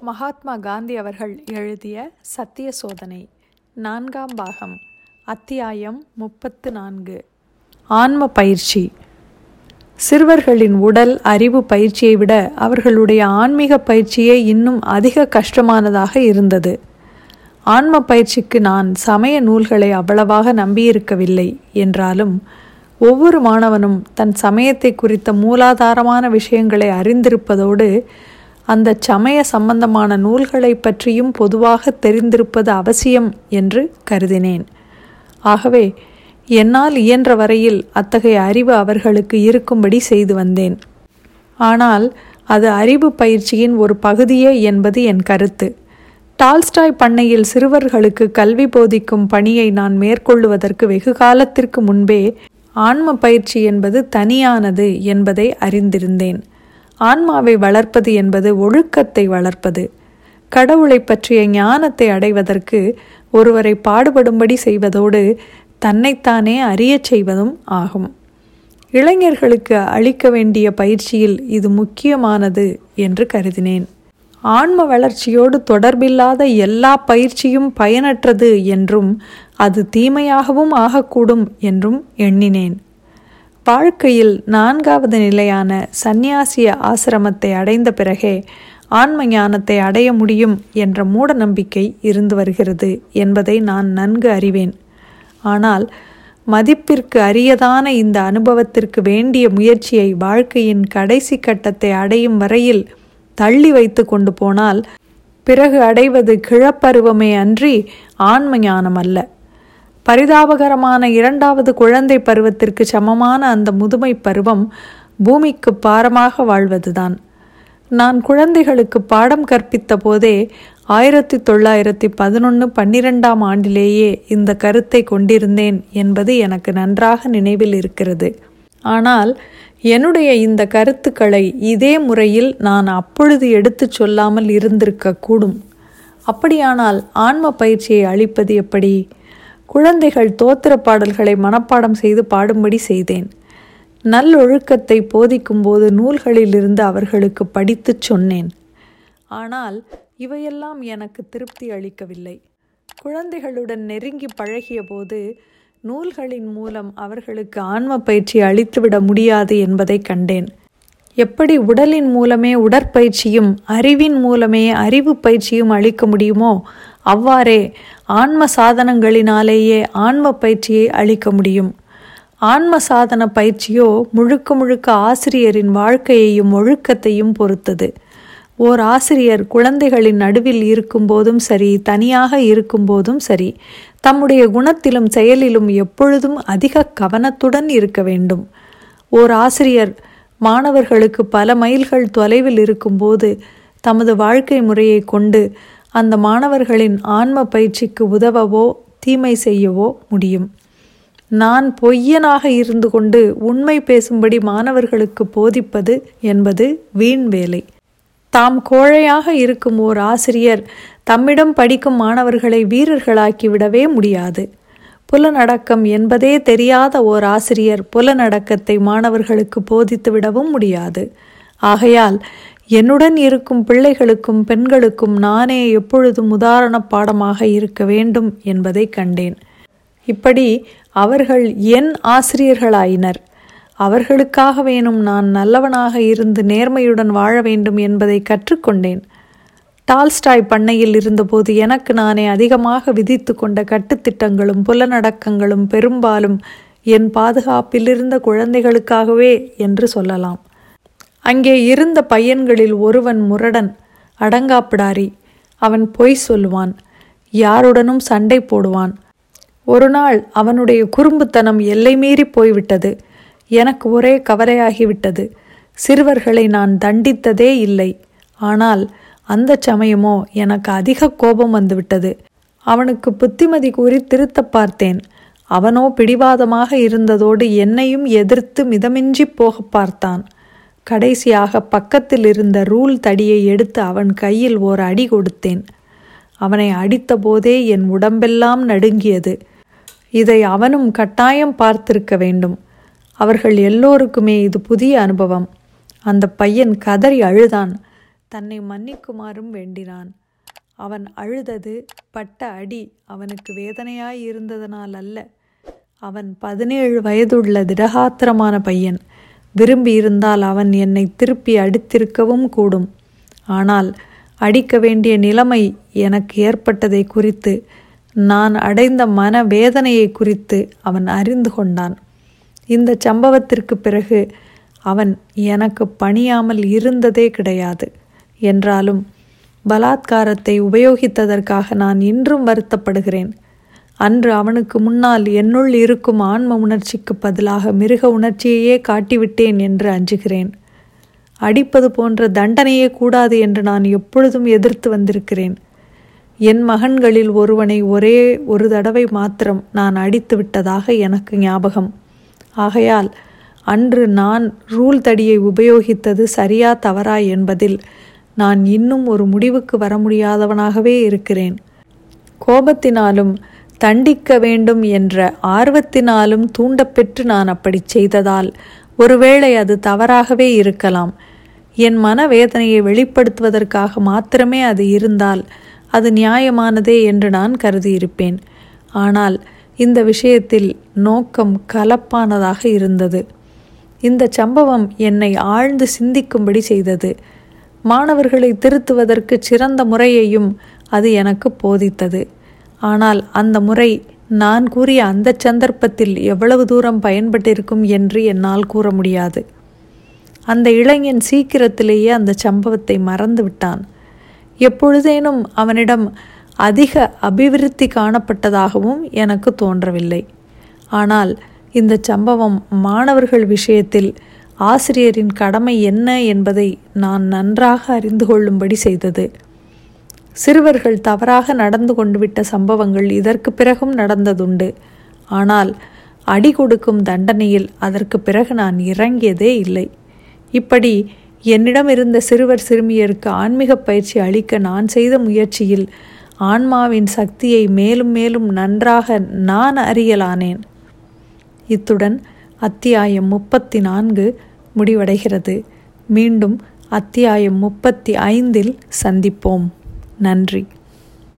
மகாத்மா காந்தி அவர்கள் எழுதிய சத்திய சோதனை நான்காம் பாகம் அத்தியாயம் முப்பத்து நான்கு. ஆன்ம பயிற்சி. சிறுவர்களின் உடல் அறிவு பயிற்சியை விட அவர்களுடைய ஆன்மீக பயிற்சியே இன்னும் அதிக கஷ்டமானதாக இருந்தது. ஆன்ம பயிற்சிக்கு நான் சமய நூல்களை அவ்வளவாக நம்பியிருக்கவில்லை என்றாலும் ஒவ்வொரு மாணவனும் தன் சமயத்தை குறித்த மூலாதாரமான விஷயங்களை அறிந்திருப்பதோடு அந்த சமய சம்பந்தமான நூல்களை பற்றியும் பொதுவாக தெரிந்திருப்பது அவசியம் என்று கருதினேன். ஆகவே என்னால் இயன்ற வரையில் அத்தகைய அறிவு அவர்களுக்கு இருக்கும்படி செய்து வந்தேன். ஆனால் அது அறிவு பயிற்சியின் ஒரு பகுதியே என்பது என் கருத்து. டால்ஸ்டாய் பண்ணையில் சிறுவர்களுக்கு கல்வி போதிக்கும் பணியை நான் மேற்கொள்ளுவதற்கு வெகு காலத்திற்கு முன்பே ஆன்ம பயிற்சி என்பது தனியானது என்பதை அறிந்திருந்தேன். ஆன்மாவை வளர்ப்பது என்பது ஒழுக்கத்தை வளர்ப்பது. கடவுளை பற்றிய ஞானத்தை அடைவதற்கு ஒருவரை பாடுபடும்படி செய்வதோடு தன்னைத்தானே அறியச் செய்வதும் ஆகும். இளைஞர்களுக்கு அளிக்க வேண்டிய பயிற்சியில் இது முக்கியமானது என்று கருதினேன். ஆன்ம வளர்ச்சியோடு தொடர்பில்லாத எல்லா பயிற்சியும் பயனற்றது என்றும் அது தீமையாகவும் ஆகக்கூடும் என்றும் எண்ணினேன். வாழ்க்கையில் நான்காவது நிலையான சந்நியாசிய ஆசிரமத்தை அடைந்த பிறகே ஆன்ம ஞானத்தை அடைய முடியும் என்ற மூட நம்பிக்கை இருந்து வருகிறது என்பதை நான் நன்கு அறிவேன். ஆனால் மதிப்பிற்கு அரியதான இந்த அனுபவத்திற்கு வேண்டிய முயற்சியை வாழ்க்கையின் கடைசி கட்டத்தை அடையும் வரையில் தள்ளி வைத்து கொண்டு போனால் பிறகு அடைவது கிழப்பருவமே அன்றி ஆன்ம ஞானம் அல்ல பரிதாபகரமான இரண்டாவது குழந்தை பருவத்திற்கு சமமான அந்த முதுமை பருவம் பூமிக்கு பாரமாக வாழ்வதுதான். நான் குழந்தைகளுக்கு பாடம் கற்பித்த போதே ஆயிரத்தி தொள்ளாயிரத்தி பதினொன்று பன்னிரெண்டாம் ஆண்டிலேயே இந்த கருத்தை கொண்டிருந்தேன் என்பது எனக்கு நன்றாக நினைவில் இருக்கிறது. ஆனால் என்னுடைய இந்த கருத்துக்களை இதே முறையில் நான் அப்பொழுது எடுத்துச் சொல்லாமல் இருந்திருக்க கூடும் அப்படியானால் ஆன்ம பயிற்சியை அளிப்பது எப்படி? குழந்தைகள் தோத்திர பாடல்களை மனப்பாடம் செய்து பாடும்படி செய்தேன். நல்லொழுக்கத்தை போதிக்கும்போது நூல்களிலிருந்து அவர்களுக்கு படித்துச் சொன்னேன். ஆனால் இவையெல்லாம் எனக்கு திருப்தி அளிக்கவில்லை. குழந்தைகளுடன் நெருங்கி பழகிய போது நூல்களின் மூலம் அவர்களுக்கு ஆன்ம பயிற்சி அளித்துவிட முடியாது என்பதை கண்டேன். எப்படி உடலின் மூலமே உடற்பயிற்சியும் அறிவின் மூலமே அறிவு பயிற்சியும் அளிக்க முடியுமோ அவ்வாறே ஆன்ம சாதனங்களினாலேயே ஆன்ம பயிற்சியை அளிக்க முடியும். ஆன்ம சாதன பயிற்சியோ முழுக்க முழுக்க ஆசிரியரின் வாழ்க்கையையும் ஒழுக்கத்தையும் பொறுத்தது. ஓர் ஆசிரியர் குழந்தைகளின் நடுவில் இருக்கும்போதும் சரி தனியாக இருக்கும்போதும் சரி தம்முடைய குணத்திலும் செயலிலும் எப்பொழுதும் அதிக கவனத்துடன் இருக்க வேண்டும். ஓர் ஆசிரியர் மாணவர்களுக்கு பல மைல்கள் தொலைவில் இருக்கும்போது தமது வாழ்க்கை முறையை கொண்டு அந்த மாணவர்களின் ஆன்ம பயிற்சிக்கு உதவவோ தீமை செய்யவோ முடியும். நான் பொய்யனாக இருந்து கொண்டு உண்மை பேசும்படி மாணவர்களுக்கு போதிப்பது என்பது வீண் வேலை. தாம் கோழையாக இருக்கும் ஓர் ஆசிரியர் தம்மிடம் படிக்கும் மாணவர்களை வீரர்களாக்கி விடவே முடியாது. புலநடக்கம் என்பதே தெரியாத ஓர் ஆசிரியர் புலநடக்கத்தை மாணவர்களுக்கு போதித்து விடவும் முடியாது. ஆகையால் என்னுடன் இருக்கும் பிள்ளைகளுக்கும் பெண்களுக்கும் நானே எப்பொழுதும் உதாரண பாடமாக இருக்க வேண்டும் என்பதை கண்டேன். இப்படி அவர்கள் என் ஆசிரியர்களாயினர். அவர்களுக்காக வேணும் நான் நல்லவனாக இருந்து நேர்மையுடன் வாழ வேண்டும் என்பதை கற்றுக்கொண்டேன். டால்ஸ்டாய் பண்ணையில் இருந்தபோது எனக்கு நானே அதிகமாக விதித்து கொண்ட கட்டுத்திட்டங்களும் புலனடக்கங்களும் பெரும்பாலும் என் பாதுகாப்பிலிருந்த குழந்தைகளுக்காகவே என்று சொல்லலாம். அங்கே இருந்த பையன்களில் ஒருவன் முரடன் அடங்காப்பிடாரி. அவன் பொய் சொல்லுவான் யாருடனும் சண்டை போடுவான். ஒரு நாள் அவனுடைய குறும்புத்தனம் எல்லை மீறி போய்விட்டது. எனக்கு ஒரே கவலையாகிவிட்டது. சிறுவர்களை நான் தண்டித்ததே இல்லை. ஆனால் அந்த சமயமோ எனக்கு அதிக கோபம் வந்துவிட்டது. அவனுக்கு புத்திமதி கூறி திருத்த பார்த்தேன். அவனோ பிடிவாதமாக இருந்ததோடு என்னையும் எதிர்த்து மிதமின்றி போக பார்த்தான். கடைசியாக பக்கத்தில் இருந்த ரூல் தடியை எடுத்து அவன் கையில் ஓர் அடி கொடுத்தேன். அவனை அடித்தபோதே என் உடம்பெல்லாம் நடுங்கியது. இதை அவனும் கட்டாயம் பார்த்திருக்க வேண்டும். அவர்கள் எல்லோருக்குமே இது புதிய அனுபவம். அந்த பையன் கதறி அழுதான். தன்னை மன்னிக்குமாறும் வேண்டினான். அவன் அழுதது பட்ட அடி அவனுக்கு வேதனையாய் இருந்ததனால் அல்ல அவன் பதினேழு வயதுள்ள திடகாத்திரமான பையன். விரும்பியிருந்தால் அவன் என்னை திருப்பி அடித்திருக்கவும் கூடும். ஆனால் அடிக்க வேண்டிய நிலைமை எனக்கு ஏற்பட்டதை குறித்து நான் அடைந்த மன வேதனையை குறித்து அவன் அறிந்து கொண்டான். இந்த சம்பவத்திற்கு பிறகு அவன் எனக்கு பணியாமல் இருந்ததே கிடையாது என்றாலும் பலாத்காரத்தை உபயோகித்ததற்காக நான் இன்றும் வருத்தப்படுகிறேன். அன்று அவனுக்கு முன்னால் என்னுள் இருக்கும் ஆன்ம உணர்ச்சிக்கு பதிலாக மிருக உணர்ச்சியையே காட்டிவிட்டேன் என்று அஞ்சுகிறேன். அடிப்பது போன்ற தண்டனையே கூடாது என்று நான் எப்பொழுதும் எதிர்த்து வந்திருக்கிறேன். என் மகன்களில் ஒருவனை ஒரே ஒரு தடவை மாத்திரம் நான் அடித்து விட்டதாக எனக்கு ஞாபகம். ஆகையால் அன்று நான் ரூல் தடியை உபயோகித்தது சரியா தவறா என்பதில் நான் இன்னும் ஒரு முடிவுக்கு வர முடியாதவனாகவே இருக்கிறேன். கோபத்தினாலும் தண்டிக்க வேண்டும் என்ற ஆர்வத்தினாலும் தூண்டப்பெற்று நான் அப்படி செய்ததால் ஒருவேளை அது தவறாகவே இருக்கலாம். என் மனவேதனையை வெளிப்படுத்துவதற்காக மாத்திரமே அது இருந்தால் அது நியாயமானதே என்று நான் கருதியிருப்பேன். ஆனால் இந்த விஷயத்தில் நோக்கம் கலப்பானதாக இருந்தது. இந்த சம்பவம் என்னை ஆழ்ந்து சிந்திக்கும்படி செய்தது. மாணவர்களை திருத்துவதற்கு சிறந்த முறையையும் அது எனக்கு போதித்தது. ஆனால் அந்த முறை நான் கூறிய அந்த சந்தர்ப்பத்தில் எவ்வளவு தூரம் பயன்பட்டிருக்கும் என்று என்னால் கூற முடியாது. அந்த இளைஞன் சீக்கிரத்திலேயே அந்த சம்பவத்தை மறந்து விட்டான் எப்பொழுதேனும் அவனிடம் அதிக அபிவிருத்தி காணப்பட்டதாகவும் எனக்கு தோன்றவில்லை. ஆனால் இந்த சம்பவம் மாணவர்கள் விஷயத்தில் ஆசிரியரின் கடமை என்ன என்பதை நான் நன்றாக அறிந்து கொள்ளும்படி செய்தது. சிறுவர்கள் தவறாக நடந்து கொண்டு விட்ட சம்பவங்கள் இதற்கு பிறகும் நடந்ததுண்டு. ஆனால் அடி கொடுக்கும் தண்டனையில் அதற்கு பிறகு நான் இறங்கியதே இல்லை. இப்படி என்னிடம் இருந்த சிறுவர் சிறுமியருக்கு ஆன்மீக பயிற்சி அளிக்க நான் செய்த முயற்சியில் ஆன்மாவின் சக்தியை மேலும் மேலும் நன்றாக நான் அறியலானேன். இத்துடன் அத்தியாயம் முப்பத்தி நான்கு முடிவடைகிறது. மீண்டும் அத்தியாயம் முப்பத்தி ஐந்தில் சந்திப்போம். நன்றி.